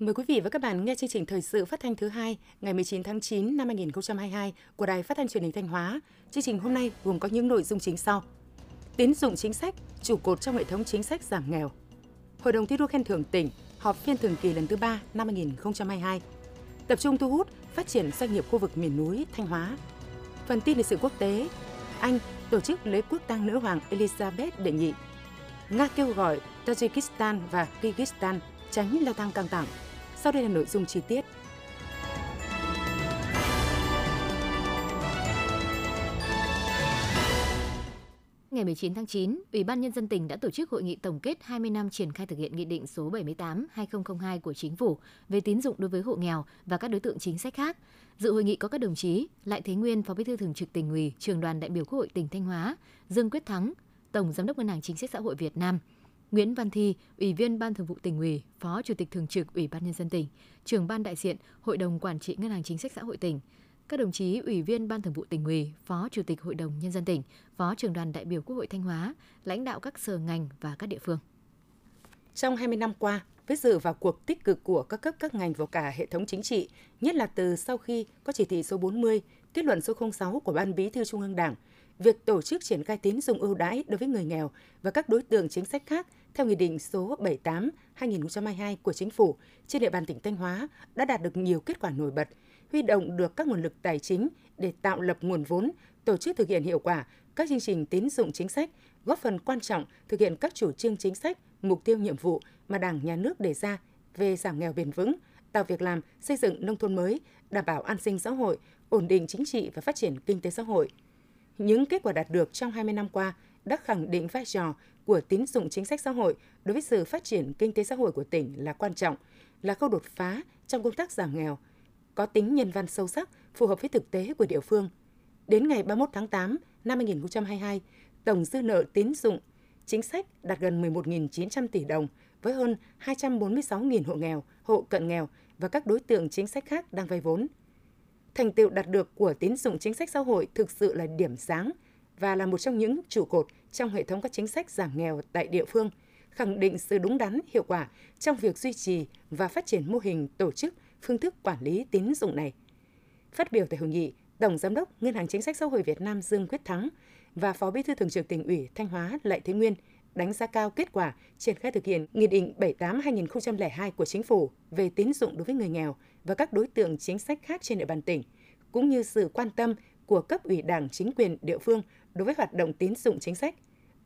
Mời quý vị và các bạn nghe chương trình thời sự phát thanh thứ hai ngày 19 tháng 9 năm 2022 của Đài Phát thanh Truyền hình Thanh Hóa. Chương trình hôm nay gồm có những nội dung chính sau: Tín dụng chính sách, trụ cột trong hệ thống chính sách giảm nghèo. Hội đồng thi đua khen thưởng tỉnh họp phiên thường kỳ lần thứ 3 năm 2022. Tập trung thu hút phát triển doanh nghiệp khu vực miền núi Thanh Hóa. Phần tin lịch sử quốc tế, Anh tổ chức lễ quốc tang nữ hoàng Elizabeth đệ nhị. Nga kêu gọi Tajikistan và Kyrgyzstan tránh leo thang căng thẳng. Sau đây là nội dung chi tiết. Ngày 19 tháng 9, Ủy ban Nhân dân tỉnh đã tổ chức hội nghị tổng kết 20 năm triển khai thực hiện Nghị định số 78-2002 của Chính phủ về tín dụng đối với hộ nghèo và các đối tượng chính sách khác. Dự hội nghị có các đồng chí Lại Thế Nguyên, Phó Bí thư Thường trực tỉnh ủy, Trường đoàn đại biểu Quốc hội tỉnh Thanh Hóa, Dương Quyết Thắng, Tổng Giám đốc Ngân hàng Chính sách Xã hội Việt Nam, Nguyễn Văn Thi, Ủy viên Ban Thường vụ tỉnh ủy, Phó Chủ tịch Thường trực Ủy ban Nhân dân tỉnh, Trưởng ban đại diện Hội đồng Quản trị Ngân hàng Chính sách Xã hội tỉnh, các đồng chí Ủy viên Ban Thường vụ tỉnh ủy, Phó Chủ tịch Hội đồng Nhân dân tỉnh, Phó trưởng đoàn đại biểu Quốc hội Thanh Hóa, lãnh đạo các sở ngành và các địa phương. Trong 20 năm qua, với sự vào cuộc tích cực của các cấp các ngành và cả hệ thống chính trị, nhất là từ sau khi có chỉ thị số 40, kết luận số 06 của Ban Bí thư Trung ương Đảng, việc tổ chức triển khai tín dụng ưu đãi đối với người nghèo và các đối tượng chính sách khác theo Nghị định số 78-2022 của Chính phủ trên địa bàn tỉnh Thanh Hóa đã đạt được nhiều kết quả nổi bật, huy động được các nguồn lực tài chính để tạo lập nguồn vốn, tổ chức thực hiện hiệu quả các chương trình tín dụng chính sách, góp phần quan trọng thực hiện các chủ trương chính sách, mục tiêu nhiệm vụ mà Đảng, Nhà nước đề ra về giảm nghèo bền vững, tạo việc làm, xây dựng nông thôn mới, đảm bảo an sinh xã hội, ổn định chính trị và phát triển kinh tế xã hội. Những kết quả đạt được trong 20 năm qua đã khẳng định vai trò của tín dụng chính sách xã hội đối với sự phát triển kinh tế xã hội của tỉnh là quan trọng, là khâu đột phá trong công tác giảm nghèo, có tính nhân văn sâu sắc, phù hợp với thực tế của địa phương. Đến ngày 31 tháng 8 năm 2022, tổng dư nợ tín dụng chính sách đạt gần 11.900 tỷ đồng với hơn 246.000 hộ nghèo, hộ cận nghèo và các đối tượng chính sách khác đang vay vốn. Thành tựu đạt được của tín dụng chính sách xã hội thực sự là điểm sáng và là một trong những trụ cột trong hệ thống các chính sách giảm nghèo tại địa phương, khẳng định sự đúng đắn, hiệu quả trong việc duy trì và phát triển mô hình tổ chức, phương thức quản lý tín dụng này. Phát biểu tại hội nghị, Tổng Giám đốc Ngân hàng Chính sách Xã hội Việt Nam Dương Quyết Thắng và Phó Bí thư Thường trực tỉnh ủy Thanh Hóa Lại Thế Nguyên đánh giá cao kết quả triển khai thực hiện Nghị định 78-2002 của Chính phủ về tín dụng đối với người nghèo và các đối tượng chính sách khác trên địa bàn tỉnh, cũng như sự quan tâm của cấp ủy đảng chính quyền địa phương đối với hoạt động tín dụng chính sách.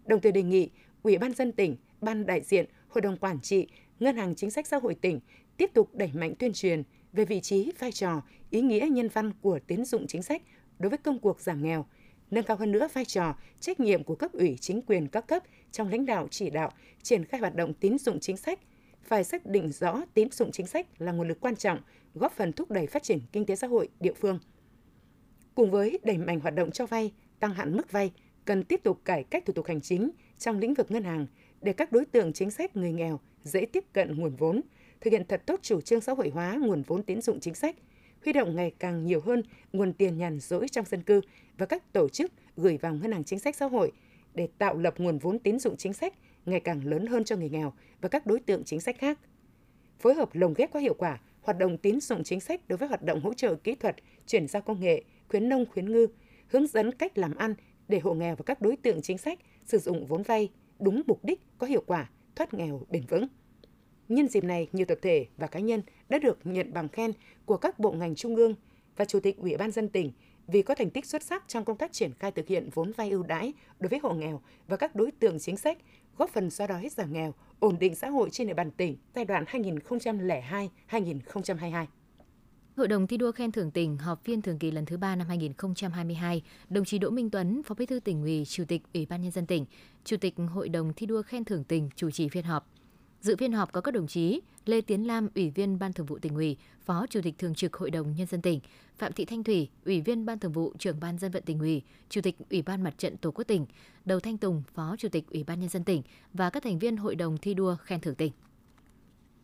Đồng thời đề nghị Ủy ban dân tỉnh, Ban đại diện, Hội đồng quản trị, Ngân hàng Chính sách Xã hội tỉnh tiếp tục đẩy mạnh tuyên truyền về vị trí, vai trò, ý nghĩa nhân văn của tín dụng chính sách đối với công cuộc giảm nghèo, nâng cao hơn nữa vai trò, trách nhiệm của cấp ủy chính quyền các cấp trong lãnh đạo chỉ đạo, triển khai hoạt động tín dụng chính sách, phải xác định rõ tín dụng chính sách là nguồn lực quan trọng, góp phần thúc đẩy phát triển kinh tế xã hội địa phương. Cùng với đẩy mạnh hoạt động cho vay, tăng hạn mức vay, cần tiếp tục cải cách thủ tục hành chính trong lĩnh vực ngân hàng để các đối tượng chính sách người nghèo dễ tiếp cận nguồn vốn, thực hiện thật tốt chủ trương xã hội hóa nguồn vốn tín dụng chính sách, huy động ngày càng nhiều hơn nguồn tiền nhàn rỗi trong dân cư và các tổ chức gửi vào ngân hàng chính sách xã hội để tạo lập nguồn vốn tín dụng chính sách ngày càng lớn hơn cho người nghèo và các đối tượng chính sách khác. Phối hợp lồng ghép có hiệu quả hoạt động tín dụng chính sách đối với hoạt động hỗ trợ kỹ thuật, chuyển giao công nghệ, khuyến nông khuyến ngư, hướng dẫn cách làm ăn để hộ nghèo và các đối tượng chính sách sử dụng vốn vay đúng mục đích, có hiệu quả, thoát nghèo bền vững. Nhân dịp này, nhiều tập thể và cá nhân đã được nhận bằng khen của các bộ ngành trung ương và Chủ tịch Ủy ban dân tỉnh vì có thành tích xuất sắc trong công tác triển khai thực hiện vốn vay ưu đãi đối với hộ nghèo và các đối tượng chính sách, góp phần xóa đói giảm nghèo, ổn định xã hội trên địa bàn tỉnh giai đoạn 2002-2022. Hội đồng thi đua khen thưởng tỉnh họp phiên thường kỳ lần thứ 3 năm 2022, đồng chí Đỗ Minh Tuấn, Phó Bí thư tỉnh ủy, Chủ tịch Ủy ban nhân dân tỉnh, Chủ tịch Hội đồng thi đua khen thưởng tỉnh chủ trì phiên họp. Dự phiên họp có các đồng chí Lê Tiến Lam, Ủy viên Ban Thường vụ tỉnh ủy, Phó Chủ tịch Thường trực Hội đồng Nhân dân tỉnh, Phạm Thị Thanh Thủy, Ủy viên Ban Thường vụ, Trưởng ban Dân vận tỉnh ủy, Chủ tịch Ủy ban Mặt trận Tổ quốc tỉnh, Đầu Thanh Tùng, Phó Chủ tịch Ủy ban Nhân dân tỉnh và các thành viên Hội đồng thi đua khen thưởng tỉnh.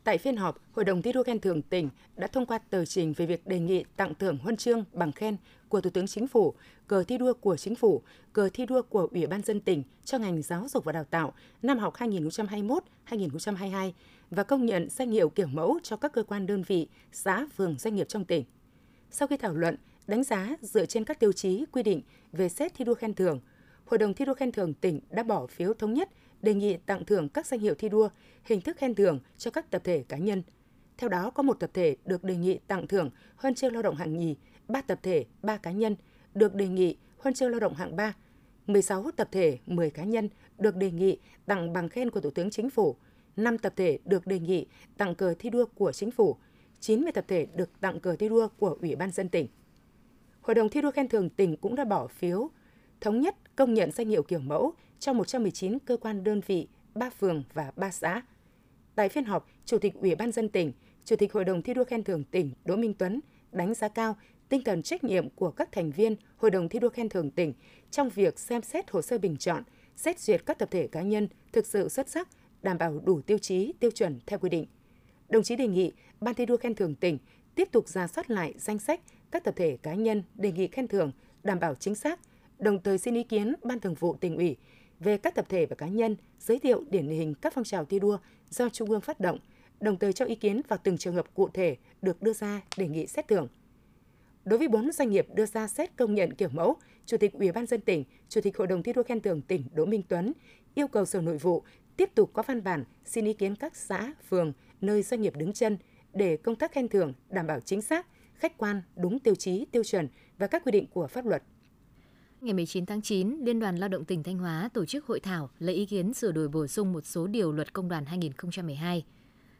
Tại phiên họp, Hội đồng thi đua khen thưởng tỉnh đã thông qua tờ trình về việc đề nghị tặng thưởng huân chương bằng khen của Thủ tướng Chính phủ, cờ thi đua của Chính phủ, cờ thi đua của Ủy ban dân tỉnh cho ngành giáo dục và đào tạo năm học 2021-2022 và công nhận danh hiệu kiểu mẫu cho các cơ quan đơn vị, xã, phường, doanh nghiệp trong tỉnh. Sau khi thảo luận, đánh giá dựa trên các tiêu chí quy định về xét thi đua khen thưởng, Hội đồng thi đua khen thưởng tỉnh đã bỏ phiếu thống nhất đề nghị tặng thưởng các danh hiệu thi đua, hình thức khen thưởng cho các tập thể cá nhân. Theo đó, có một tập thể được đề nghị tặng thưởng huân chương lao động hạng nhì, ba tập thể, ba cá nhân được đề nghị huân chương lao động hạng 3, 16 tập thể, 10 cá nhân được đề nghị tặng bằng khen của Thủ tướng Chính phủ, 5 tập thể được đề nghị tặng cờ thi đua của Chính phủ, 90 tập thể được tặng cờ thi đua của Ủy ban dân tỉnh. Hội đồng thi đua khen thưởng tỉnh cũng đã bỏ phiếu thống nhất công nhận danh hiệu kiểu mẫu cho 119 cơ quan đơn vị, 3 phường và 3 xã. Tại phiên họp, Chủ tịch Ủy ban dân tỉnh, Chủ tịch Hội đồng thi đua khen thưởng tỉnh Đỗ Minh Tuấn đánh giá cao tinh thần trách nhiệm của các thành viên Hội đồng thi đua khen thưởng tỉnh trong việc xem xét hồ sơ bình chọn, xét duyệt các tập thể cá nhân thực sự xuất sắc, đảm bảo đủ tiêu chí, tiêu chuẩn theo quy định. Đồng chí đề nghị Ban thi đua khen thưởng tỉnh tiếp tục ra soát lại danh sách các tập thể cá nhân đề nghị khen thưởng đảm bảo chính xác, đồng thời xin ý kiến Ban Thường vụ tỉnh ủy về các tập thể và cá nhân giới thiệu điển hình các phong trào thi đua do Trung ương phát động, đồng thời cho ý kiến vào từng trường hợp cụ thể được đưa ra đề nghị xét thưởng. Đối với bốn doanh nghiệp đưa ra xét công nhận kiểu mẫu, Chủ tịch Ủy ban dân tỉnh, Chủ tịch Hội đồng thi đua khen thưởng tỉnh Đỗ Minh Tuấn yêu cầu Sở Nội vụ tiếp tục có văn bản xin ý kiến các xã, phường nơi doanh nghiệp đứng chân để công tác khen thưởng đảm bảo chính xác, khách quan, đúng tiêu chí, tiêu chuẩn và các quy định của pháp luật. Ngày 19 tháng 9, Liên đoàn Lao động tỉnh Thanh Hóa tổ chức hội thảo lấy ý kiến sửa đổi bổ sung một số điều luật công đoàn 2012.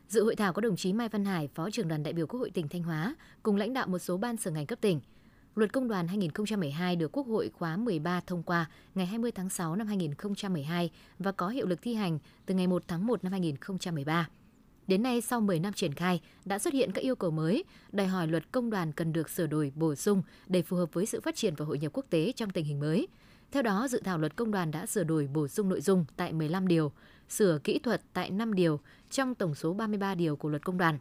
Dự hội thảo có đồng chí Mai Văn Hải, Phó trưởng đoàn đại biểu Quốc hội tỉnh Thanh Hóa, cùng lãnh đạo một số ban sở ngành cấp tỉnh. Luật Công đoàn 2012 được Quốc hội khóa 13 thông qua ngày 20 tháng 6 năm 2012 và có hiệu lực thi hành từ ngày 1 tháng 1 năm 2013. Đến nay, sau 10 năm triển khai, đã xuất hiện các yêu cầu mới, đòi hỏi luật công đoàn cần được sửa đổi, bổ sung để phù hợp với sự phát triển và hội nhập quốc tế trong tình hình mới. Theo đó, dự thảo luật công đoàn đã sửa đổi bổ sung nội dung tại 15 điều, sửa kỹ thuật tại 5 điều trong tổng số 33 điều của luật công đoàn.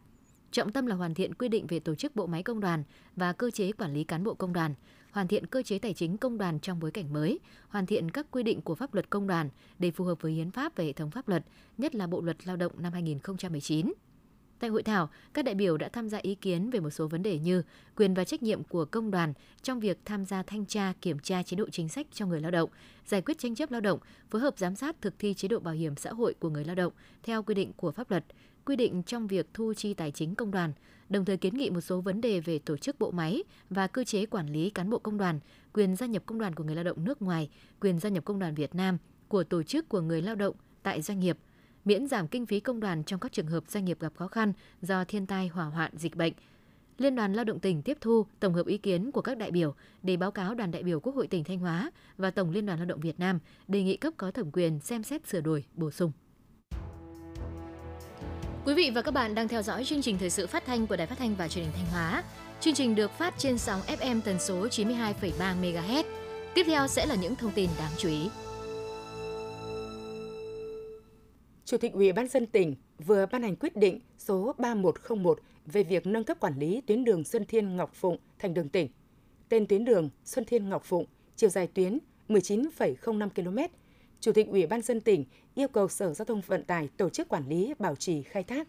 Trọng tâm là hoàn thiện quy định về tổ chức bộ máy công đoàn và cơ chế quản lý cán bộ công đoàn, hoàn thiện cơ chế tài chính công đoàn trong bối cảnh mới, hoàn thiện các quy định của pháp luật công đoàn để phù hợp với hiến pháp và hệ thống pháp luật, nhất là Bộ luật Lao động năm 2019. Tại hội thảo, các đại biểu đã tham gia ý kiến về một số vấn đề như quyền và trách nhiệm của công đoàn trong việc tham gia thanh tra, kiểm tra chế độ chính sách cho người lao động, giải quyết tranh chấp lao động, phối hợp giám sát thực thi chế độ bảo hiểm xã hội của người lao động theo quy định của pháp luật, quy định trong việc thu chi tài chính công đoàn, đồng thời kiến nghị một số vấn đề về tổ chức bộ máy và cơ chế quản lý cán bộ công đoàn, quyền gia nhập công đoàn của người lao động nước ngoài, quyền gia nhập công đoàn Việt Nam của tổ chức của người lao động tại doanh nghiệp, miễn giảm kinh phí công đoàn trong các trường hợp doanh nghiệp gặp khó khăn do thiên tai, hỏa hoạn, dịch bệnh. Liên đoàn Lao động tỉnh tiếp thu, tổng hợp ý kiến của các đại biểu để báo cáo đoàn đại biểu Quốc hội tỉnh Thanh Hóa và Tổng Liên đoàn Lao động Việt Nam đề nghị cấp có thẩm quyền xem xét sửa đổi, bổ sung. Quý vị và các bạn đang theo dõi chương trình thời sự phát thanh của Đài Phát thanh và Truyền hình Thanh Hóa. Chương trình được phát trên sóng FM tần số 92,3 MHz. Tiếp theo sẽ là những thông tin đáng chú ý. Chủ tịch Ủy ban dân tỉnh vừa ban hành quyết định số 3101 về việc nâng cấp quản lý tuyến đường Xuân Thiên Ngọc Phụng thành đường tỉnh. Tên tuyến đường Xuân Thiên Ngọc Phụng, chiều dài tuyến 19,05 km. Chủ tịch Ủy ban dân tỉnh yêu cầu Sở Giao thông Vận tải tổ chức quản lý, bảo trì, khai thác.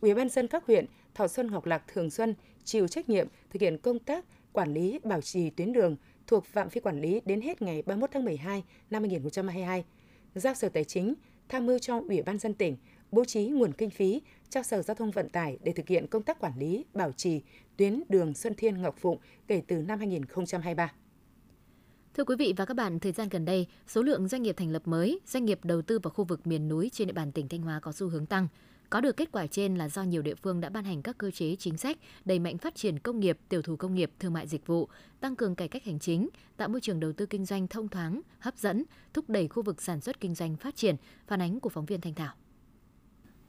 Ủy ban dân các huyện Thọ Xuân, Ngọc Lạc, Thường Xuân chịu trách nhiệm thực hiện công tác quản lý, bảo trì tuyến đường thuộc phạm vi quản lý đến hết ngày 31 tháng 12 năm 2022. Giao Sở Tài chính tham mưu cho Ủy ban dân tỉnh bố trí nguồn kinh phí cho Sở Giao thông Vận tải để thực hiện công tác quản lý, bảo trì tuyến đường Xuân Thiên Ngọc Phụng kể từ năm 2023. Thưa quý vị và các bạn, thời gian gần đây, số lượng doanh nghiệp thành lập mới, doanh nghiệp đầu tư vào khu vực miền núi trên địa bàn tỉnh Thanh Hóa có xu hướng tăng. Có được kết quả trên là do nhiều địa phương đã ban hành các cơ chế chính sách đẩy mạnh phát triển công nghiệp, tiểu thủ công nghiệp, thương mại dịch vụ, tăng cường cải cách hành chính, tạo môi trường đầu tư kinh doanh thông thoáng, hấp dẫn, thúc đẩy khu vực sản xuất kinh doanh phát triển, phản ánh của phóng viên Thanh Thảo.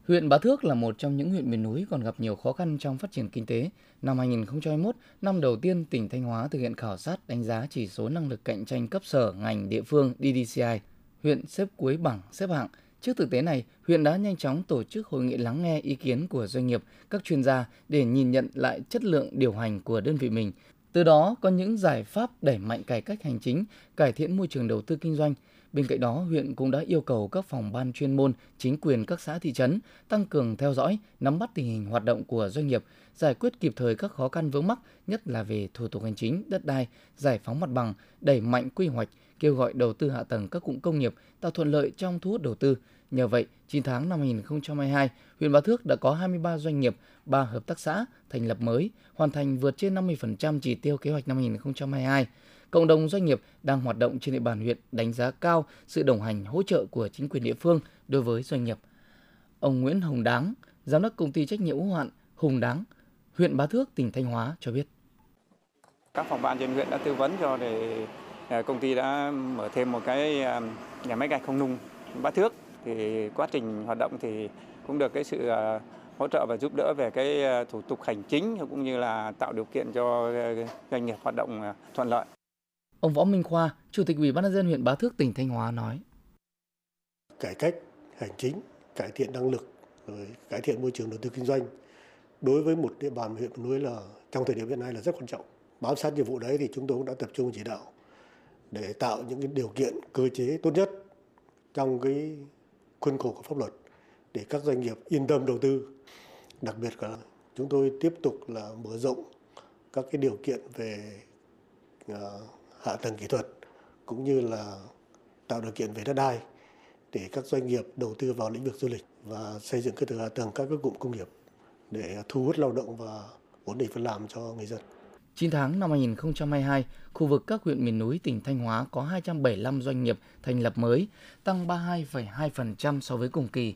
Huyện Bá Thước là một trong những huyện miền núi còn gặp nhiều khó khăn trong phát triển kinh tế. Năm 2021, năm đầu tiên tỉnh Thanh Hóa thực hiện khảo sát đánh giá chỉ số năng lực cạnh tranh cấp sở ngành địa phương DDCI. Huyện xếp cuối bảng xếp hạng Trước thực tế này, huyện đã nhanh chóng tổ chức hội nghị lắng nghe ý kiến của doanh nghiệp, các chuyên gia để nhìn nhận lại chất lượng điều hành của đơn vị mình. Từ đó có những giải pháp đẩy mạnh cải cách hành chính, cải thiện môi trường đầu tư kinh doanh. Bên cạnh đó, huyện cũng đã yêu cầu các phòng ban chuyên môn, chính quyền các xã thị trấn tăng cường theo dõi, nắm bắt tình hình hoạt động của doanh nghiệp, giải quyết kịp thời các khó khăn vướng mắc, nhất là về thủ tục hành chính, đất đai, giải phóng mặt bằng, đẩy mạnh quy hoạch, kêu gọi đầu tư hạ tầng các cụm công nghiệp, tạo thuận lợi trong thu hút đầu tư. Nhờ vậy, 9 tháng năm 2022, huyện Bá Thước đã có 23 doanh nghiệp, 3 hợp tác xã thành lập mới, hoàn thành vượt trên 50% chỉ tiêu kế hoạch năm 2022. Cộng đồng doanh nghiệp đang hoạt động trên địa bàn huyện đánh giá cao sự đồng hành hỗ trợ của chính quyền địa phương đối với doanh nghiệp. Ông Nguyễn Hồng Đáng, giám đốc công ty trách nhiệm hữu hạn Hùng Đáng, huyện Bá Thước, tỉnh Thanh Hóa cho biết. Các phòng ban trên huyện đã tư vấn cho để à, công ty đã mở thêm một cái à, nhà máy gạch không nung Bá Thước thì quá trình hoạt động thì cũng được cái sự à, hỗ trợ và giúp đỡ về cái thủ tục hành chính cũng như là tạo điều kiện cho doanh nghiệp hoạt động thuận lợi. Ông Võ Minh Khoa, Chủ tịch Ủy ban nhân dân huyện Bá Thước tỉnh Thanh Hóa nói: Cải cách hành chính, cải thiện năng lực, rồi cải thiện môi trường đầu tư kinh doanh đối với một địa bàn huyện núi là trong thời điểm hiện nay là rất quan trọng. Bám sát nhiệm vụ đấy thì chúng tôi cũng đã tập trung chỉ đạo để tạo những cái điều kiện cơ chế tốt nhất trong cái khuôn khổ của pháp luật để các doanh nghiệp yên tâm đầu tư. Đặc biệt là chúng tôi tiếp tục là mở rộng các cái điều kiện về uh, hạ tầng kỹ thuật cũng như là tạo điều kiện về đất đai để các doanh nghiệp đầu tư vào lĩnh vực du lịch và xây dựng cơ sở hạ tầng các cụm công nghiệp để thu hút lao động và ổn định việc làm cho người dân. 9 tháng năm 2022, khu vực các huyện miền núi tỉnh Thanh Hóa có 275 doanh nghiệp thành lập mới, tăng 32,2% so với cùng kỳ.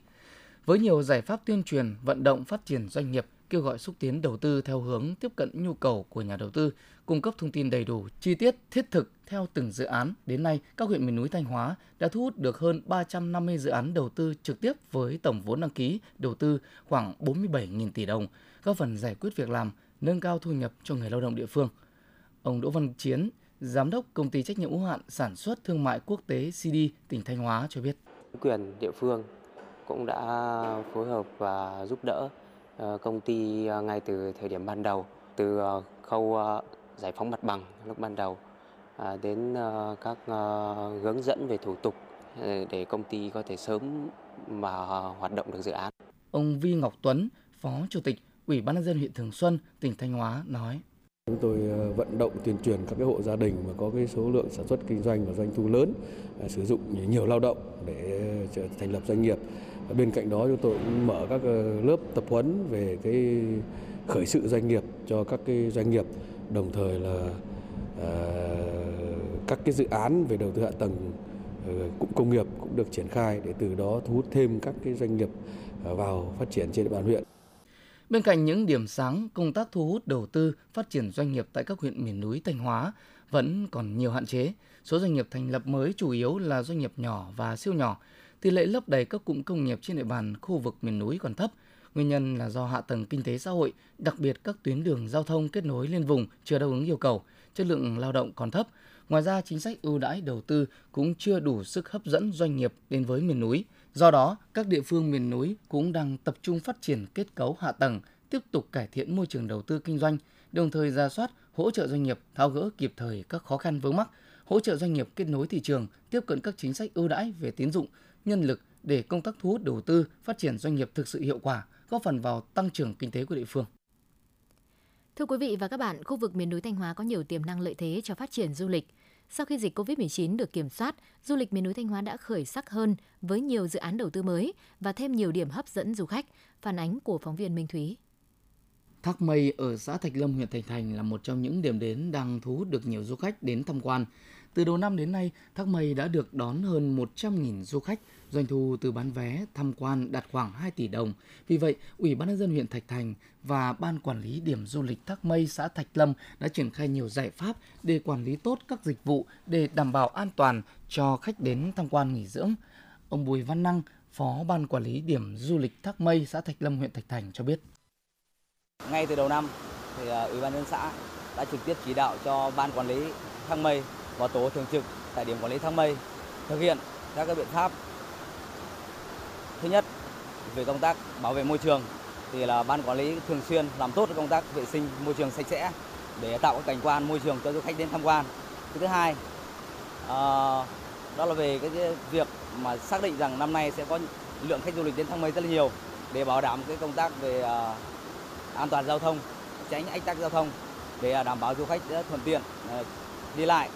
Với nhiều giải pháp tuyên truyền, vận động phát triển doanh nghiệp, kêu gọi xúc tiến đầu tư theo hướng tiếp cận nhu cầu của nhà đầu tư, cung cấp thông tin đầy đủ, chi tiết, thiết thực theo từng dự án. Đến nay, các huyện miền núi Thanh Hóa đã thu hút được hơn 350 dự án đầu tư trực tiếp với tổng vốn đăng ký đầu tư khoảng 47.000 tỷ đồng, góp phần giải quyết việc làm, nâng cao thu nhập cho người lao động địa phương. Ông Đỗ Văn Chiến, Giám đốc Công ty Trách nhiệm hữu hạn Sản xuất Thương mại Quốc tế CD tỉnh Thanh Hóa cho biết. Quyền địa phương cũng đã phối hợp và giúp đỡ công ty ờ, ngay từ thời điểm ban đầu, từ ờ, khâu giải phóng mặt bằng lúc ban đầu à, đến các hướng dẫn về thủ tục để công ty có thể sớm mà hoạt động được dự án. Ông Vi Ngọc Tuấn, Phó Chủ tịch Ủy ban nhân dân huyện Thường Xuân, tỉnh Thanh Hóa nói: Chúng tôi ờ, vận động tuyên truyền các cái hộ gia đình mà có cái số lượng sản xuất kinh doanh và doanh thu lớn à, sử dụng nhiều lao động để thành lập doanh nghiệp. Bên cạnh đó chúng tôi cũng mở các ờ, lớp tập huấn về cái khởi sự doanh nghiệp cho các cái doanh nghiệp, đồng thời là à, các cái dự án về đầu tư hạ tầng ờ, cụm công nghiệp cũng được triển khai để từ đó thu hút thêm các cái doanh nghiệp vào phát triển trên địa bàn huyện. Bên cạnh những điểm sáng, công tác thu hút đầu tư, phát triển doanh nghiệp tại các huyện miền núi Thanh Hóa vẫn còn nhiều hạn chế. Số doanh nghiệp thành lập mới chủ yếu là doanh nghiệp nhỏ và siêu nhỏ. Tỷ lệ lấp đầy các cụm công nghiệp trên địa bàn khu vực miền núi còn thấp. Nguyên nhân là do hạ tầng kinh tế xã hội, đặc biệt các tuyến đường giao thông kết nối liên vùng chưa đáp ứng yêu cầu, chất lượng lao động còn thấp. Ngoài ra, chính sách ưu đãi đầu tư cũng chưa đủ sức hấp dẫn doanh nghiệp đến với miền núi – Do đó, các địa phương miền núi cũng đang tập trung phát triển kết cấu hạ tầng, tiếp tục cải thiện môi trường đầu tư kinh doanh, đồng thời ra soát, hỗ trợ doanh nghiệp tháo gỡ kịp thời các khó khăn vướng mắc, hỗ trợ doanh nghiệp kết nối thị trường, tiếp cận các chính sách ưu đãi về tín dụng, nhân lực để công tác thu hút đầu tư, phát triển doanh nghiệp thực sự hiệu quả, góp phần vào tăng trưởng kinh tế của địa phương. Thưa quý vị và các bạn, khu vực miền núi Thanh Hóa có nhiều tiềm năng lợi thế cho phát triển du lịch. Sau khi dịch COVID-19 được kiểm soát, du lịch miền núi Thanh Hóa đã khởi sắc hơn với nhiều dự án đầu tư mới và thêm nhiều điểm hấp dẫn du khách. Phản ánh của phóng viên Minh Thúy. Thác Mây ở xã Thạch Lâm, huyện Thạch Thành là một trong những điểm đến đang thu hút được nhiều du khách đến tham quan. Từ đầu năm đến nay, Thác Mây đã được đón hơn 100.000 du khách, doanh thu từ bán vé tham quan đạt khoảng 2 tỷ đồng. Vì vậy, Ủy ban nhân dân huyện Thạch Thành và Ban quản lý điểm du lịch Thác Mây xã Thạch Lâm đã triển khai nhiều giải pháp để quản lý tốt các dịch vụ để đảm bảo an toàn cho khách đến tham quan nghỉ dưỡng. Ông Bùi Văn Năng, Phó Ban quản lý điểm du lịch Thác Mây xã Thạch Lâm huyện Thạch Thành cho biết. Ngay từ đầu năm thì à, Ủy ban nhân xã đã trực tiếp chỉ đạo cho Ban quản lý Thác Mây và tổ thường trực tại điểm quản lý Thác Mây thực hiện các cái biện pháp Thứ nhất, về công tác bảo vệ môi trường thì là ban quản lý thường xuyên làm tốt công tác vệ sinh môi trường sạch sẽ để tạo cái cảnh quan môi trường cho du khách đến tham quan. Cái thứ hai, à, đó là về cái việc mà xác định rằng năm nay sẽ có lượng khách du lịch đến thang mây rất là nhiều để bảo đảm cái công tác về à, an toàn giao thông, tránh ách tắc giao thông để ờ, đảm bảo du khách thuận tiện à, đi lại.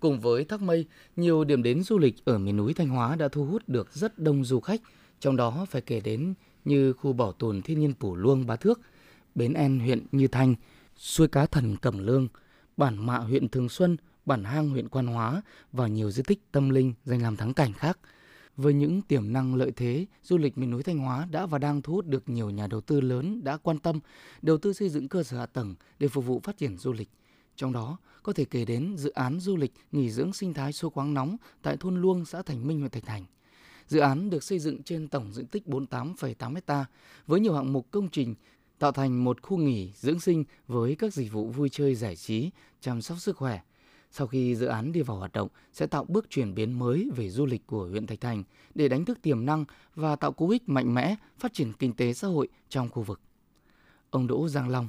Cùng với Thác Mây, nhiều điểm đến du lịch ở miền núi Thanh Hóa đã thu hút được rất đông du khách, trong đó phải kể đến như khu bảo tồn thiên nhiên Pù Luông Bá Thước, Bến En huyện Như Thanh, suối cá thần Cẩm Lương, bản Mạ huyện Thường Xuân, bản Hang huyện Quan Hóa và nhiều di tích tâm linh danh làm thắng cảnh khác. Với những tiềm năng lợi thế, du lịch miền núi Thanh Hóa đã và đang thu hút được nhiều nhà đầu tư lớn đã quan tâm đầu tư xây dựng cơ sở hạ tầng để phục vụ phát triển du lịch. Trong đó, có thể kể đến dự án du lịch nghỉ dưỡng sinh thái số khoáng nóng tại thôn Luông, xã Thành Minh, huyện Thạch Thành. Dự án được xây dựng trên tổng diện tích 48,8 ha với nhiều hạng mục công trình tạo thành một khu nghỉ dưỡng sinh với các dịch vụ vui chơi giải trí, chăm sóc sức khỏe. Sau khi dự án đi vào hoạt động sẽ tạo bước chuyển biến mới về du lịch của huyện Thạch Thành để đánh thức tiềm năng và tạo cú hích mạnh mẽ phát triển kinh tế xã hội trong khu vực. Ông Đỗ Giang Long,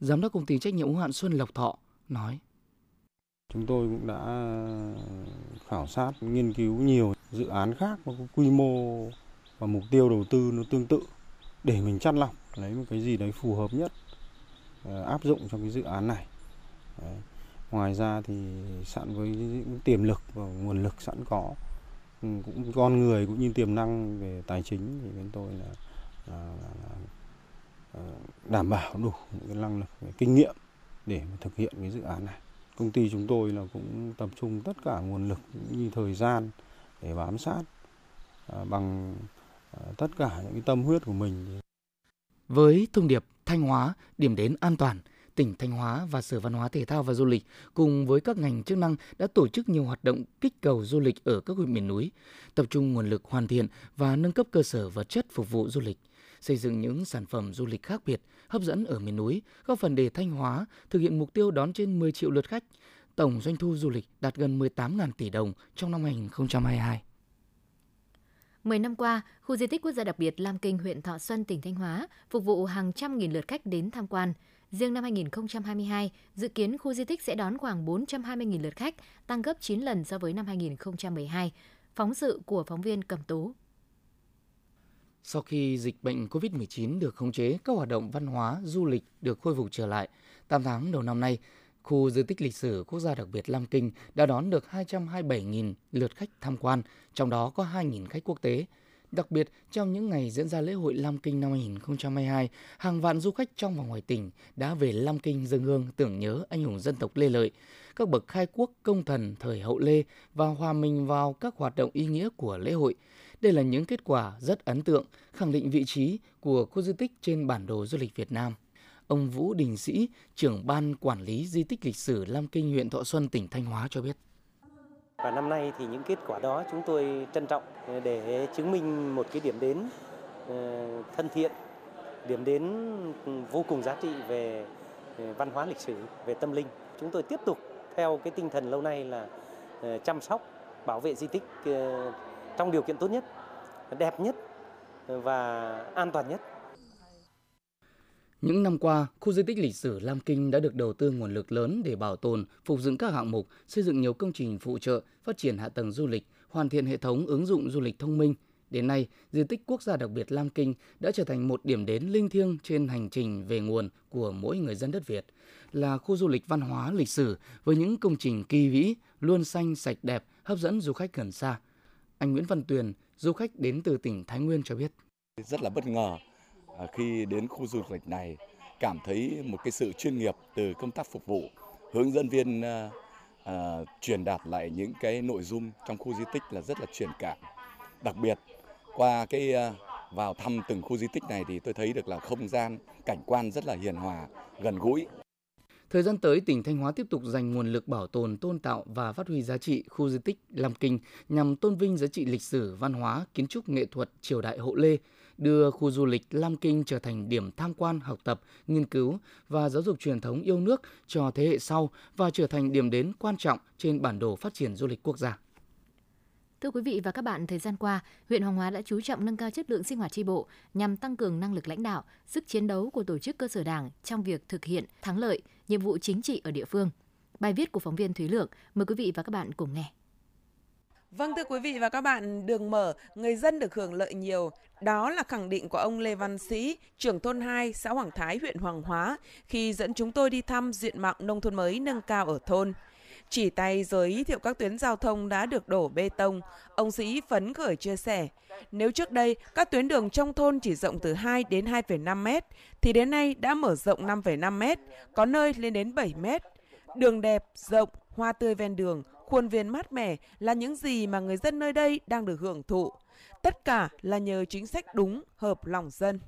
giám đốc công ty trách nhiệm hữu hạn Xuân Lộc Thọ nói: Chúng tôi cũng đã khảo sát, nghiên cứu nhiều dự án khác có quy mô và mục tiêu đầu tư nó tương tự để mình chắt lọc lấy một cái gì đấy phù hợp nhất ờ, áp dụng trong cái dự án này. Đấy. Ngoài ra thì sẵn với những tiềm lực và nguồn lực sẵn có ừ, cũng con người cũng như tiềm năng về tài chính thì bên tôi là, là, là, là ờ, đảm bảo đủ những cái năng lực kinh nghiệm để mà thực hiện cái dự án này công ty chúng tôi là cũng tập trung tất cả nguồn lực như thời gian để bám sát à, bằng à, tất cả những tâm huyết của mình. Với thông điệp Thanh Hóa, điểm đến an toàn, tỉnh Thanh Hóa và Sở Văn hóa Thể thao và Du lịch cùng với các ngành chức năng đã tổ chức nhiều hoạt động kích cầu du lịch ở các huyện miền núi, tập trung nguồn lực hoàn thiện và nâng cấp cơ sở vật chất phục vụ du lịch, xây dựng những sản phẩm du lịch khác biệt, hấp dẫn ở miền núi, góp phần để Thanh Hóa thực hiện mục tiêu đón trên 10 triệu lượt khách, tổng doanh thu du lịch đạt gần 18.000 tỷ đồng trong năm 2022. 10 năm qua, khu di tích quốc gia đặc biệt Lam Kinh, huyện Thọ Xuân, tỉnh Thanh Hóa phục vụ hàng trăm nghìn lượt khách đến tham quan. Riêng năm 2022, dự kiến khu di tích sẽ đón khoảng 420.000 lượt khách, tăng gấp 9 lần so với năm 2012. Phóng sự của phóng viên Cẩm Tú. Sau khi dịch bệnh COVID-19 được khống chế, các hoạt động văn hóa, du lịch được khôi phục trở lại. 8 tháng đầu năm nay, khu di tích lịch sử quốc gia đặc biệt Lam Kinh đã đón được 227.000 lượt khách tham quan, trong đó có 2.000 khách quốc tế. Đặc biệt, trong những ngày diễn ra lễ hội Lam Kinh năm 2022, hàng vạn du khách trong và ngoài tỉnh đã về Lam Kinh dân hương tưởng nhớ anh hùng dân tộc Lê Lợi, các bậc khai quốc công thần thời hậu Lê và hòa mình vào các hoạt động ý nghĩa của lễ hội. Đây là những kết quả rất ấn tượng, khẳng định vị trí của khu di tích trên bản đồ du lịch Việt Nam. Ông Vũ Đình Sĩ, trưởng ban quản lý di tích lịch sử Lam Kinh huyện Thọ Xuân, tỉnh Thanh Hóa cho biết. Và năm nay thì những kết quả đó chúng tôi trân trọng để chứng minh một cái điểm đến ờ, thân thiện, điểm đến vô cùng giá trị về ờ, văn hóa lịch sử, về tâm linh. Chúng tôi tiếp tục theo cái tinh thần lâu nay là ờ, chăm sóc, bảo vệ di tích trong điều kiện tốt nhất, đẹp nhất và an toàn nhất. Những năm qua, khu di tích lịch sử Lam Kinh đã được đầu tư nguồn lực lớn để bảo tồn, phục dựng các hạng mục, xây dựng nhiều công trình phụ trợ, phát triển hạ tầng du lịch, hoàn thiện hệ thống ứng dụng du lịch thông minh. Đến nay, di tích quốc gia đặc biệt Lam Kinh đã trở thành một điểm đến linh thiêng trên hành trình về nguồn của mỗi người dân đất Việt, là khu du lịch văn hóa lịch sử với những công trình kỳ vĩ, luôn xanh sạch đẹp, hấp dẫn du khách gần xa. Anh Nguyễn Văn Tuyền, du khách đến từ tỉnh Thái Nguyên cho biết. Rất là bất ngờ à, khi đến khu du lịch này cảm thấy một cái sự chuyên nghiệp từ công tác phục vụ hướng dẫn viên uh, uh, truyền đạt lại những cái nội dung trong khu di tích là rất là truyền cảm đặc biệt qua cái uh, vào thăm từng khu di tích này thì tôi thấy được là không gian cảnh quan rất là hiền hòa gần gũi Thời gian tới, tỉnh Thanh Hóa tiếp tục dành nguồn lực bảo tồn, tôn tạo và phát huy giá trị khu di tích Lam Kinh nhằm tôn vinh giá trị lịch sử, văn hóa, kiến trúc nghệ thuật triều đại Hậu Lê, đưa khu du lịch Lam Kinh trở thành điểm tham quan, học tập, nghiên cứu và giáo dục truyền thống yêu nước cho thế hệ sau và trở thành điểm đến quan trọng trên bản đồ phát triển du lịch quốc gia. Thưa quý vị và các bạn, thời gian qua, huyện Hoàng Hóa đã chú trọng nâng cao chất lượng sinh hoạt tri bộ nhằm tăng cường năng lực lãnh đạo, sức chiến đấu của tổ chức cơ sở đảng trong việc thực hiện thắng lợi nhiệm vụ chính trị ở địa phương. Bài viết của phóng viên Thúy Lượng, mời quý vị và các bạn cùng nghe. Vâng thưa quý vị và các bạn, đường mở, người dân được hưởng lợi nhiều. Đó là khẳng định của ông Lê Văn Sĩ, trưởng thôn 2, xã Hoàng Thái, huyện Hoàng Hóa, khi dẫn chúng tôi đi thăm diện mạo nông thôn mới nâng cao ở thôn. Chỉ tay giới thiệu các tuyến giao thông đã được đổ bê tông, ông Sĩ phấn khởi chia sẻ. Nếu trước đây các tuyến đường trong thôn chỉ rộng từ 2 đến 2,5 mét, thì đến nay đã mở rộng 5,5 mét, có nơi lên đến 7 mét. Đường đẹp, rộng, hoa tươi ven đường, khuôn viên mát mẻ là những gì mà người dân nơi đây đang được hưởng thụ. Tất cả là nhờ chính sách đúng, hợp lòng dân.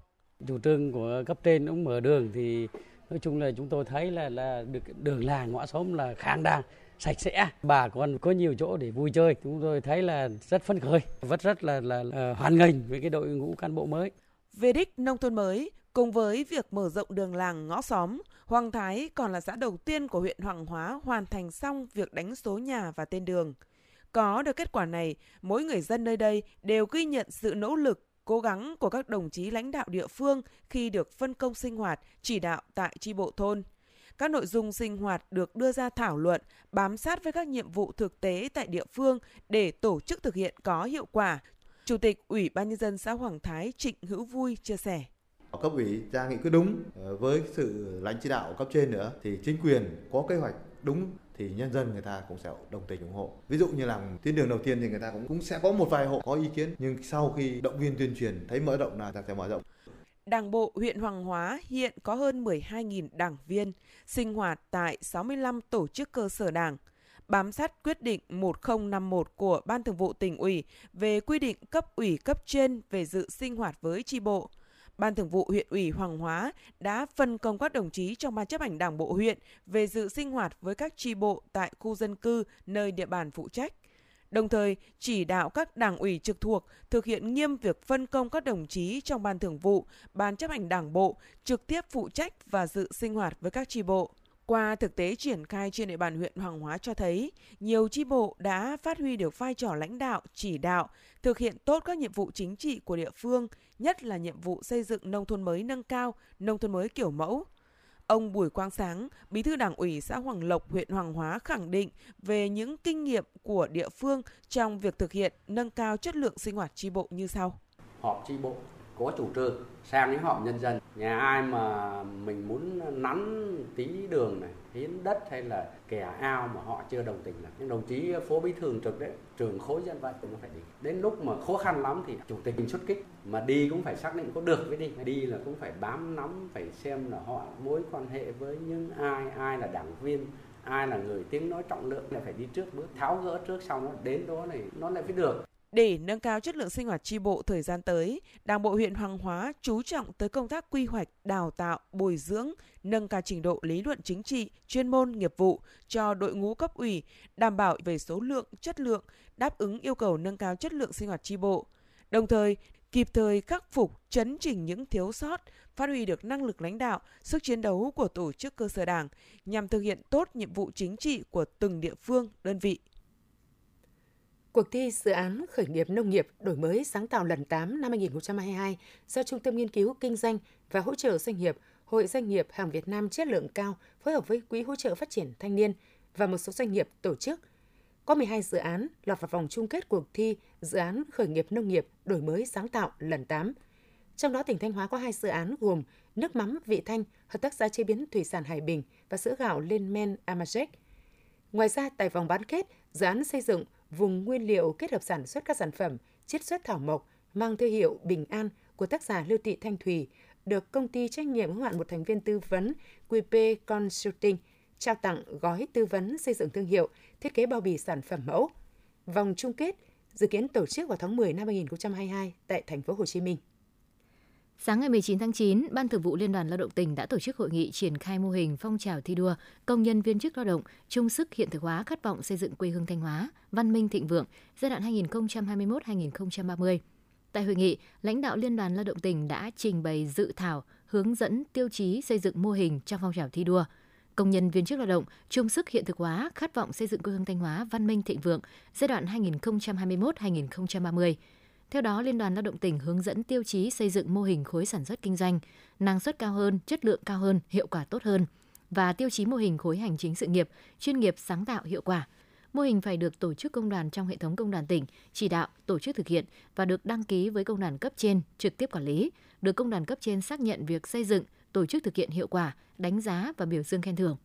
Chủ trương của cấp trên cũng mở đường thì nói chung là chúng tôi thấy là là được đường làng ngõ xóm là khang đàng sạch sẽ bà con có nhiều chỗ để vui chơi chúng tôi thấy là rất phấn khởi rất rất là là, là hoan nghênh với cái đội ngũ cán bộ mới về đích nông thôn mới cùng với việc mở rộng đường làng ngõ xóm Hoàng Thái còn là xã đầu tiên của huyện Hoàng Hóa hoàn thành xong việc đánh số nhà và tên đường. Có được kết quả này, mỗi người dân nơi đây đều ghi nhận sự nỗ lực, cố gắng của các đồng chí lãnh đạo địa phương khi được phân công sinh hoạt, chỉ đạo tại tri bộ thôn. Các nội dung sinh hoạt được đưa ra thảo luận, bám sát với các nhiệm vụ thực tế tại địa phương để tổ chức thực hiện có hiệu quả. Chủ tịch Ủy ban Nhân dân xã Hoàng Thái Trịnh Hữu Vui chia sẻ cấp ủy ra nghị quyết đúng ờ, với sự lãnh chỉ đạo cấp trên nữa thì chính quyền có kế hoạch đúng thì nhân dân người ta cũng sẽ đồng tình ủng hộ. Ví dụ như làm tuyến đường đầu tiên thì người ta cũng cũng sẽ có một vài hộ có ý kiến nhưng sau khi động viên tuyên truyền thấy mở rộng là ta sẽ mở rộng. Đảng bộ huyện Hoàng Hóa hiện có hơn 12.000 đảng viên sinh hoạt tại 65 tổ chức cơ sở đảng, bám sát quyết định 1051 của Ban Thường vụ tỉnh ủy về quy định cấp ủy cấp trên về dự sinh hoạt với tri bộ. Ban Thường vụ huyện ủy Hoàng Hóa đã phân công các đồng chí trong ban chấp hành Đảng bộ huyện về dự sinh hoạt với các tri bộ tại khu dân cư nơi địa bàn phụ trách. Đồng thời, chỉ đạo các đảng ủy trực thuộc thực hiện nghiêm việc phân công các đồng chí trong ban thường vụ, ban chấp hành đảng bộ trực tiếp phụ trách và dự sinh hoạt với các tri bộ. Qua thực tế triển khai trên địa bàn huyện Hoàng Hóa cho thấy, nhiều chi bộ đã phát huy được vai trò lãnh đạo, chỉ đạo, thực hiện tốt các nhiệm vụ chính trị của địa phương, nhất là nhiệm vụ xây dựng nông thôn mới nâng cao, nông thôn mới kiểu mẫu. Ông Bùi Quang Sáng, Bí thư Đảng ủy xã Hoàng Lộc, huyện Hoàng Hóa khẳng định về những kinh nghiệm của địa phương trong việc thực hiện nâng cao chất lượng sinh hoạt tri bộ như sau. Họp tri bộ có chủ trương sang những họp nhân dân, nhà ai mà mình muốn nắn tí đường này, hiến đất hay là kẻ ao mà họ chưa đồng tình là những đồng chí phó bí thư trực đấy, trường khối dân vận cũng phải đi. Đến lúc mà khó khăn lắm thì chủ tịch mình xuất kích, mà đi cũng phải xác định có được với đi. Đi là cũng phải bám nắm, phải xem là họ mối quan hệ với những ai ai là đảng viên, ai là người tiếng nói trọng lượng, là phải đi trước bước, tháo gỡ trước sau nó, đến đó này nó lại phải được để nâng cao chất lượng sinh hoạt tri bộ thời gian tới, Đảng bộ huyện Hoàng Hóa chú trọng tới công tác quy hoạch, đào tạo, bồi dưỡng, nâng cao trình độ lý luận chính trị, chuyên môn, nghiệp vụ cho đội ngũ cấp ủy, đảm bảo về số lượng, chất lượng, đáp ứng yêu cầu nâng cao chất lượng sinh hoạt tri bộ. Đồng thời, kịp thời khắc phục, chấn chỉnh những thiếu sót, phát huy được năng lực lãnh đạo, sức chiến đấu của tổ chức cơ sở đảng nhằm thực hiện tốt nhiệm vụ chính trị của từng địa phương, đơn vị. Cuộc thi dự án khởi nghiệp nông nghiệp đổi mới sáng tạo lần 8 năm 2022 do Trung tâm Nghiên cứu Kinh doanh và Hỗ trợ Doanh nghiệp, Hội Doanh nghiệp hàng Việt Nam chất lượng cao phối hợp với Quỹ hỗ trợ phát triển thanh niên và một số doanh nghiệp tổ chức. Có 12 dự án lọt vào vòng chung kết cuộc thi dự án khởi nghiệp nông nghiệp đổi mới sáng tạo lần 8. Trong đó tỉnh Thanh Hóa có hai dự án gồm nước mắm vị thanh, hợp tác xã chế biến thủy sản Hải Bình và sữa gạo Lên Men Amazek. Ngoài ra, tại vòng bán kết, dự án xây dựng vùng nguyên liệu kết hợp sản xuất các sản phẩm chiết xuất thảo mộc mang thương hiệu Bình An của tác giả Lưu Thị Thanh Thủy được công ty trách nhiệm hữu hạn một thành viên tư vấn QP Consulting trao tặng gói tư vấn xây dựng thương hiệu, thiết kế bao bì sản phẩm mẫu. Vòng chung kết dự kiến tổ chức vào tháng 10 năm 2022 tại thành phố Hồ Chí Minh. Sáng ngày 19 tháng 9, Ban Thường vụ Liên đoàn Lao động tỉnh đã tổ chức hội nghị triển khai mô hình phong trào thi đua công nhân viên chức lao động chung sức hiện thực hóa khát vọng xây dựng quê hương Thanh Hóa, văn minh thịnh vượng giai đoạn 2021-2030. Tại hội nghị, lãnh đạo Liên đoàn Lao động tỉnh đã trình bày dự thảo hướng dẫn tiêu chí xây dựng mô hình trong phong trào thi đua. công nhân viên chức lao động chung sức hiện thực hóa khát vọng xây dựng quê hương Thanh Hóa văn minh thịnh vượng giai đoạn 2021-2030. Theo đó, Liên đoàn Lao động tỉnh hướng dẫn tiêu chí xây dựng mô hình khối sản xuất kinh doanh, năng suất cao hơn, chất lượng cao hơn, hiệu quả tốt hơn và tiêu chí mô hình khối hành chính sự nghiệp, chuyên nghiệp sáng tạo hiệu quả. Mô hình phải được tổ chức công đoàn trong hệ thống công đoàn tỉnh chỉ đạo, tổ chức thực hiện và được đăng ký với công đoàn cấp trên trực tiếp quản lý, được công đoàn cấp trên xác nhận việc xây dựng, tổ chức thực hiện hiệu quả, đánh giá và biểu dương khen thưởng.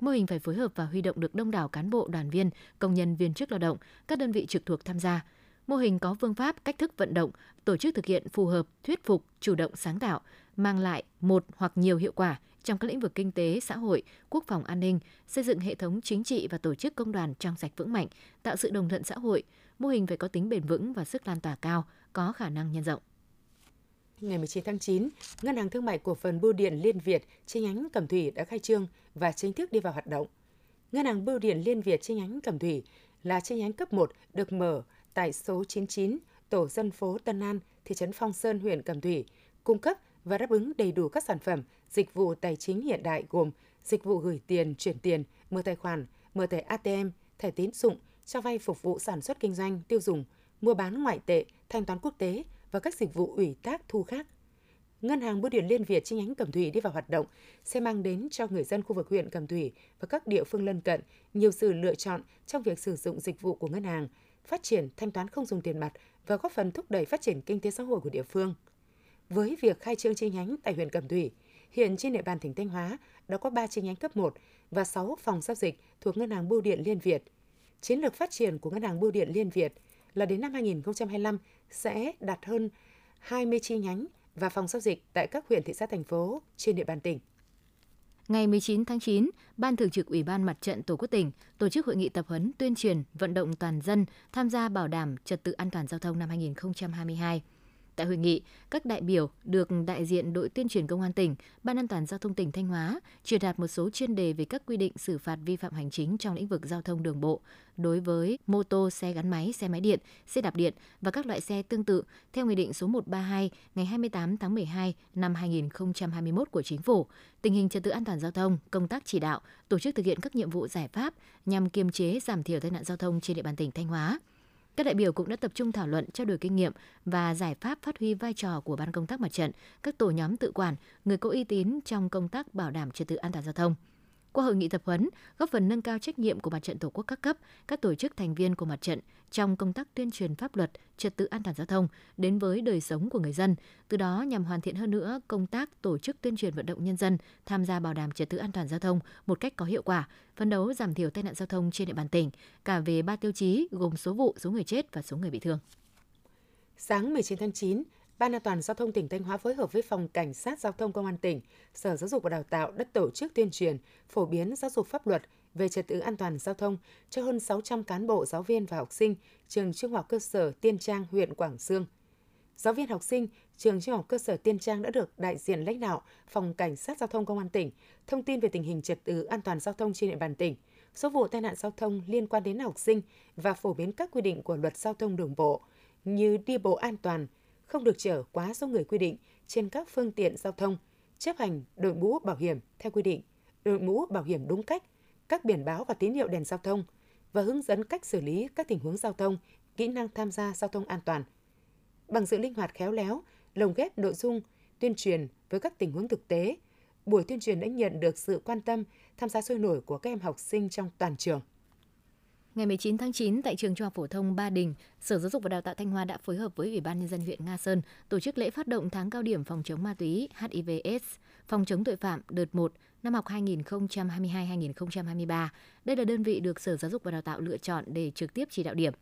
Mô hình phải phối hợp và huy động được đông đảo cán bộ, đoàn viên, công nhân viên chức lao động, các đơn vị trực thuộc tham gia. Mô hình có phương pháp, cách thức vận động, tổ chức thực hiện phù hợp, thuyết phục, chủ động sáng tạo, mang lại một hoặc nhiều hiệu quả trong các lĩnh vực kinh tế, xã hội, quốc phòng an ninh, xây dựng hệ thống chính trị và tổ chức công đoàn trong sạch vững mạnh, tạo sự đồng thuận xã hội. Mô hình phải có tính bền vững và sức lan tỏa cao, có khả năng nhân rộng ngày 19 tháng 9, Ngân hàng Thương mại Cổ phần Bưu điện Liên Việt chi nhánh Cẩm Thủy đã khai trương và chính thức đi vào hoạt động. Ngân hàng Bưu điện Liên Việt chi nhánh Cẩm Thủy là chi nhánh cấp 1 được mở tại số 99, tổ dân phố Tân An, thị trấn Phong Sơn, huyện Cẩm Thủy, cung cấp và đáp ứng đầy đủ các sản phẩm, dịch vụ tài chính hiện đại gồm dịch vụ gửi tiền, chuyển tiền, mở tài khoản, mở thẻ ATM, thẻ tín dụng, cho vay phục vụ sản xuất kinh doanh, tiêu dùng, mua bán ngoại tệ, thanh toán quốc tế, và các dịch vụ ủy thác thu khác. Ngân hàng Bưu điện Liên Việt chi nhánh Cẩm Thủy đi vào hoạt động sẽ mang đến cho người dân khu vực huyện Cẩm Thủy và các địa phương lân cận nhiều sự lựa chọn trong việc sử dụng dịch vụ của ngân hàng, phát triển thanh toán không dùng tiền mặt và góp phần thúc đẩy phát triển kinh tế xã hội của địa phương. Với việc khai trương chi nhánh tại huyện Cẩm Thủy, hiện trên địa bàn tỉnh Thanh Hóa đã có 3 chi nhánh cấp 1 và 6 phòng giao dịch thuộc Ngân hàng Bưu điện Liên Việt. Chiến lược phát triển của Ngân hàng Bưu điện Liên Việt là đến năm 2025 sẽ đạt hơn 20 chi nhánh và phòng giao dịch tại các huyện thị xã thành phố trên địa bàn tỉnh. Ngày 19 tháng 9, Ban Thường trực Ủy ban Mặt trận Tổ quốc tỉnh tổ chức hội nghị tập huấn tuyên truyền vận động toàn dân tham gia bảo đảm trật tự an toàn giao thông năm 2022. Tại hội nghị, các đại biểu được đại diện đội tuyên truyền công an tỉnh, Ban an toàn giao thông tỉnh Thanh Hóa truyền đạt một số chuyên đề về các quy định xử phạt vi phạm hành chính trong lĩnh vực giao thông đường bộ đối với mô tô, xe gắn máy, xe máy điện, xe đạp điện và các loại xe tương tự theo Nghị định số 132 ngày 28 tháng 12 năm 2021 của Chính phủ, tình hình trật tự an toàn giao thông, công tác chỉ đạo, tổ chức thực hiện các nhiệm vụ giải pháp nhằm kiềm chế giảm thiểu tai nạn giao thông trên địa bàn tỉnh Thanh Hóa các đại biểu cũng đã tập trung thảo luận trao đổi kinh nghiệm và giải pháp phát huy vai trò của ban công tác mặt trận, các tổ nhóm tự quản, người có uy tín trong công tác bảo đảm trật tự an toàn giao thông. Qua hội nghị tập huấn, góp phần nâng cao trách nhiệm của mặt trận Tổ quốc các cấp, các tổ chức thành viên của mặt trận trong công tác tuyên truyền pháp luật, trật tự an toàn giao thông đến với đời sống của người dân, từ đó nhằm hoàn thiện hơn nữa công tác tổ chức tuyên truyền vận động nhân dân tham gia bảo đảm trật tự an toàn giao thông một cách có hiệu quả, phấn đấu giảm thiểu tai nạn giao thông trên địa bàn tỉnh, cả về ba tiêu chí gồm số vụ, số người chết và số người bị thương. Sáng 19 tháng 9, Ban an toàn giao thông tỉnh Thanh Hóa phối hợp với Phòng Cảnh sát Giao thông Công an tỉnh, Sở Giáo dục và Đào tạo đã tổ chức tuyên truyền, phổ biến giáo dục pháp luật về trật tự an toàn giao thông cho hơn 600 cán bộ, giáo viên và học sinh trường Trung học cơ sở Tiên Trang, huyện Quảng Sương. Giáo viên học sinh trường Trung học cơ sở Tiên Trang đã được đại diện lãnh đạo Phòng Cảnh sát Giao thông Công an tỉnh thông tin về tình hình trật tự an toàn giao thông trên địa bàn tỉnh, số vụ tai nạn giao thông liên quan đến học sinh và phổ biến các quy định của luật giao thông đường bộ như đi bộ an toàn, không được chở quá số người quy định trên các phương tiện giao thông, chấp hành đội mũ bảo hiểm theo quy định, đội mũ bảo hiểm đúng cách, các biển báo và tín hiệu đèn giao thông và hướng dẫn cách xử lý các tình huống giao thông, kỹ năng tham gia giao thông an toàn. Bằng sự linh hoạt khéo léo, lồng ghép nội dung tuyên truyền với các tình huống thực tế, buổi tuyên truyền đã nhận được sự quan tâm, tham gia sôi nổi của các em học sinh trong toàn trường. Ngày 19 tháng 9 tại trường Trung học phổ thông Ba Đình, Sở Giáo dục và Đào tạo Thanh Hóa đã phối hợp với Ủy ban nhân dân huyện Nga Sơn tổ chức lễ phát động tháng cao điểm phòng chống ma túy HIVS, phòng chống tội phạm đợt 1 năm học 2022-2023. Đây là đơn vị được Sở Giáo dục và Đào tạo lựa chọn để trực tiếp chỉ đạo điểm.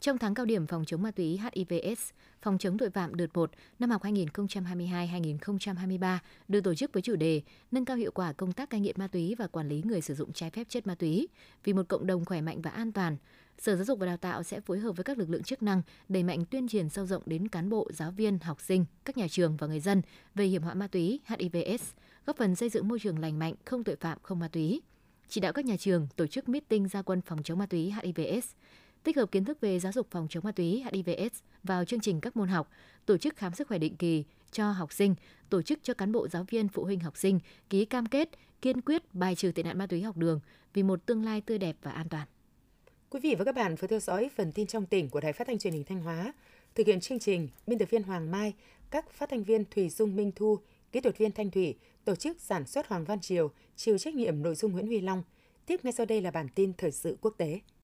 Trong tháng cao điểm phòng chống ma túy HIVS, phòng chống tội phạm đợt 1 năm học 2022-2023 được tổ chức với chủ đề nâng cao hiệu quả công tác cai nghiện ma túy và quản lý người sử dụng trái phép chất ma túy vì một cộng đồng khỏe mạnh và an toàn. Sở Giáo dục và Đào tạo sẽ phối hợp với các lực lượng chức năng đẩy mạnh tuyên truyền sâu rộng đến cán bộ, giáo viên, học sinh, các nhà trường và người dân về hiểm họa ma túy HIVS, góp phần xây dựng môi trường lành mạnh, không tội phạm, không ma túy. Chỉ đạo các nhà trường tổ chức meeting gia quân phòng chống ma túy HIVS, tích hợp kiến thức về giáo dục phòng chống ma túy HIVS vào chương trình các môn học, tổ chức khám sức khỏe định kỳ cho học sinh, tổ chức cho cán bộ giáo viên phụ huynh học sinh ký cam kết kiên quyết bài trừ tệ nạn ma túy học đường vì một tương lai tươi đẹp và an toàn. Quý vị và các bạn vừa theo dõi phần tin trong tỉnh của Đài Phát thanh Truyền hình Thanh Hóa. Thực hiện chương trình, biên tập viên Hoàng Mai, các phát thanh viên Thủy Dung Minh Thu, kỹ thuật viên Thanh Thủy, tổ chức sản xuất Hoàng Văn Triều, chịu trách nhiệm nội dung Nguyễn Huy Long. Tiếp ngay sau đây là bản tin thời sự quốc tế.